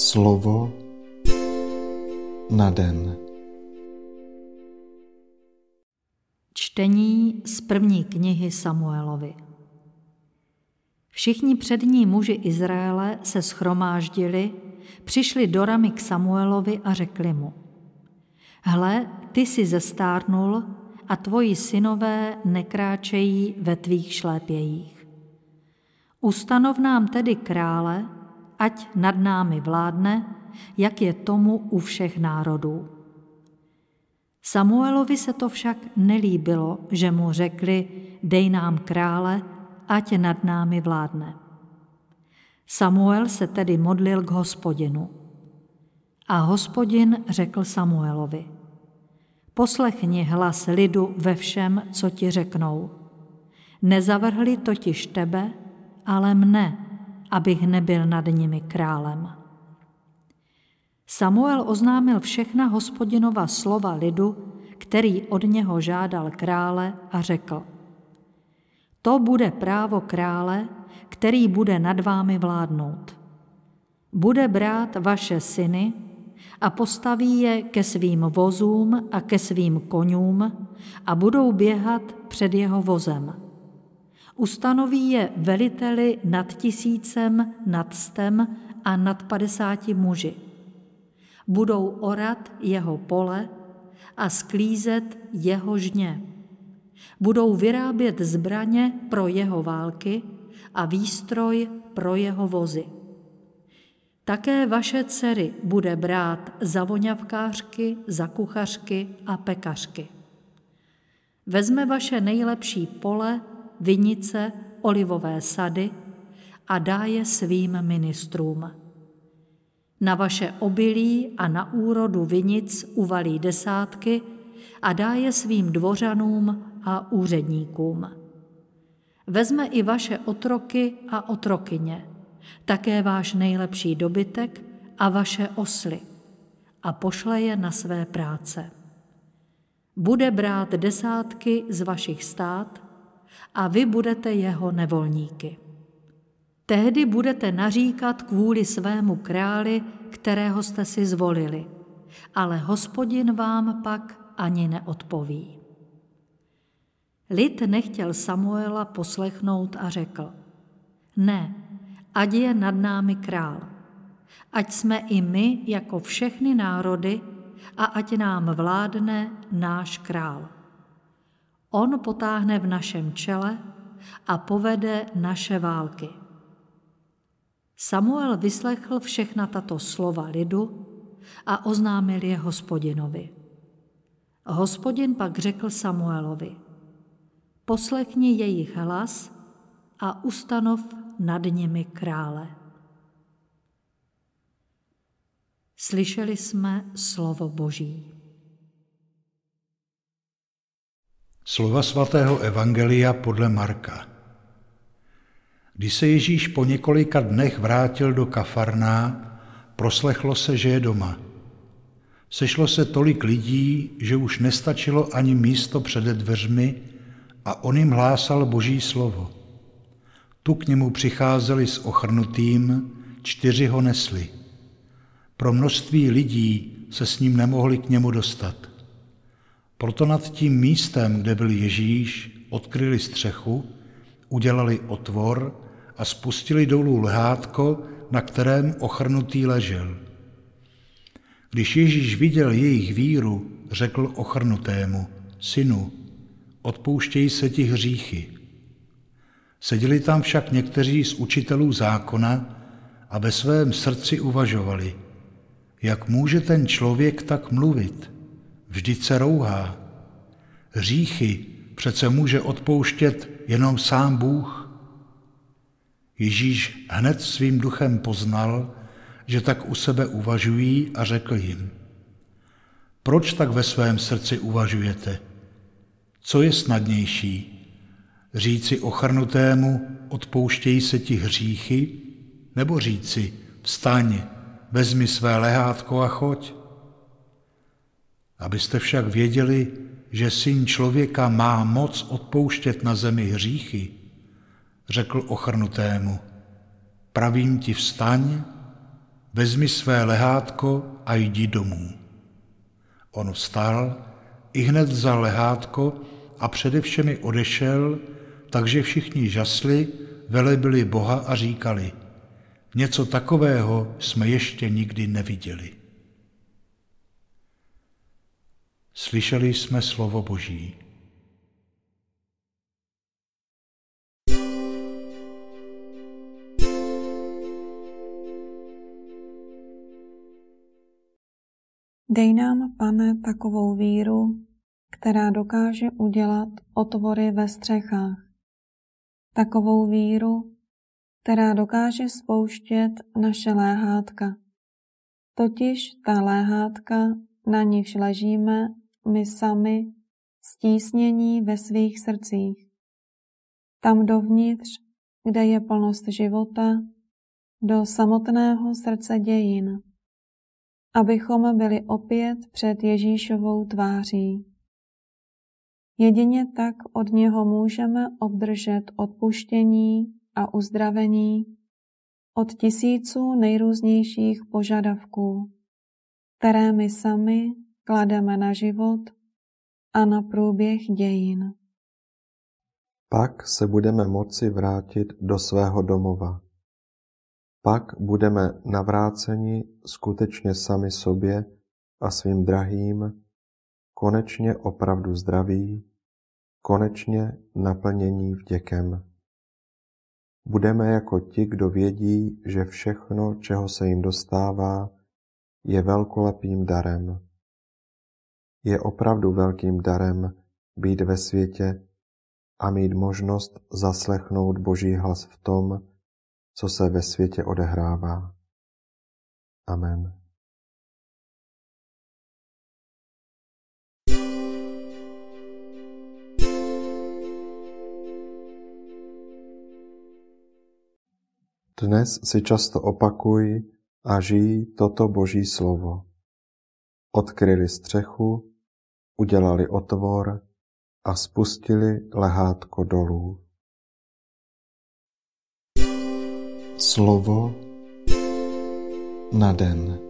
Slovo na den. Čtení z první knihy Samuelovi. Všichni přední muži Izraele se schromáždili, přišli do ramy k Samuelovi a řekli mu, Hle, ty jsi zestárnul a tvoji synové nekráčejí ve tvých šlépějích. Ustanov nám tedy krále, ať nad námi vládne, jak je tomu u všech národů. Samuelovi se to však nelíbilo, že mu řekli, dej nám krále, ať nad námi vládne. Samuel se tedy modlil k hospodinu. A hospodin řekl Samuelovi, poslechni hlas lidu ve všem, co ti řeknou. Nezavrhli totiž tebe, ale mne, abych nebyl nad nimi králem. Samuel oznámil všechna hospodinova slova lidu, který od něho žádal krále a řekl, to bude právo krále, který bude nad vámi vládnout. Bude brát vaše syny a postaví je ke svým vozům a ke svým konům a budou běhat před jeho vozem Ustanoví je veliteli nad tisícem, nad stem a nad padesáti muži. Budou orat jeho pole a sklízet jeho žně. Budou vyrábět zbraně pro jeho války a výstroj pro jeho vozy. Také vaše dcery bude brát za voňavkářky, za kuchařky a pekařky. Vezme vaše nejlepší pole vinice, olivové sady a dá je svým ministrům. Na vaše obilí a na úrodu vinic uvalí desátky a dá je svým dvořanům a úředníkům. Vezme i vaše otroky a otrokyně, také váš nejlepší dobytek a vaše osly a pošle je na své práce. Bude brát desátky z vašich stát a vy budete jeho nevolníky. Tehdy budete naříkat kvůli svému králi, kterého jste si zvolili, ale hospodin vám pak ani neodpoví. Lid nechtěl Samuela poslechnout a řekl, ne, ať je nad námi král, ať jsme i my jako všechny národy a ať nám vládne náš král. On potáhne v našem čele a povede naše války. Samuel vyslechl všechna tato slova lidu a oznámil je hospodinovi. Hospodin pak řekl Samuelovi, poslechni jejich hlas a ustanov nad nimi krále. Slyšeli jsme slovo Boží. Slova svatého Evangelia podle Marka. Když se Ježíš po několika dnech vrátil do Kafarná, proslechlo se, že je doma. Sešlo se tolik lidí, že už nestačilo ani místo před dveřmi a on jim hlásal boží slovo. Tu k němu přicházeli s ochrnutým, čtyři ho nesli. Pro množství lidí se s ním nemohli k němu dostat. Proto nad tím místem, kde byl Ježíš, odkryli střechu, udělali otvor a spustili dolů lehátko, na kterém ochrnutý ležel. Když Ježíš viděl jejich víru, řekl ochrnutému, synu, odpouštějí se ti hříchy. Seděli tam však někteří z učitelů zákona a ve svém srdci uvažovali, jak může ten člověk tak mluvit – vždyť se rouhá. Hříchy přece může odpouštět jenom sám Bůh. Ježíš hned svým duchem poznal, že tak u sebe uvažují a řekl jim, proč tak ve svém srdci uvažujete? Co je snadnější? Říci ochrnutému, odpouštějí se ti hříchy, nebo říci, vstaň, vezmi své lehátko a choď? Abyste však věděli, že syn člověka má moc odpouštět na zemi vezmi své lehátko a jdi domů. On vstal, i hned vzal lehátko a přede všemi odešel, takže všichni žasli, velebili Boha a říkali, něco takového jsme ještě nikdy neviděli. Slyšeli jsme slovo Boží. Dej nám, pane, takovou víru, která dokáže udělat otvory ve střechách. Takovou víru, která dokáže spouštět naše léhátka. Totiž ta léhátka, na nichž ležíme my sami, stísnění ve svých srdcích. Tam dovnitř, kde je plnost života, do samotného srdce dějin abychom byli opět před Ježíšovou tváří. Jedině tak od něho můžeme obdržet odpuštění a uzdravení od tisíců nejrůznějších požadavků, které my sami klademe na život a na průběh dějin. Pak se budeme moci vrátit do svého domova pak budeme navráceni skutečně sami sobě a svým drahým, konečně opravdu zdraví, konečně naplnění vděkem. Budeme jako ti, kdo vědí, že všechno, čeho se jim dostává, je velkolepým darem. Je opravdu velkým darem být ve světě a mít možnost zaslechnout Boží hlas v tom, co se ve světě odehrává. Amen. Dnes si často opakuj a žij toto Boží slovo. Odkryli střechu, udělali otvor a spustili lehátko dolů. Slovo na den.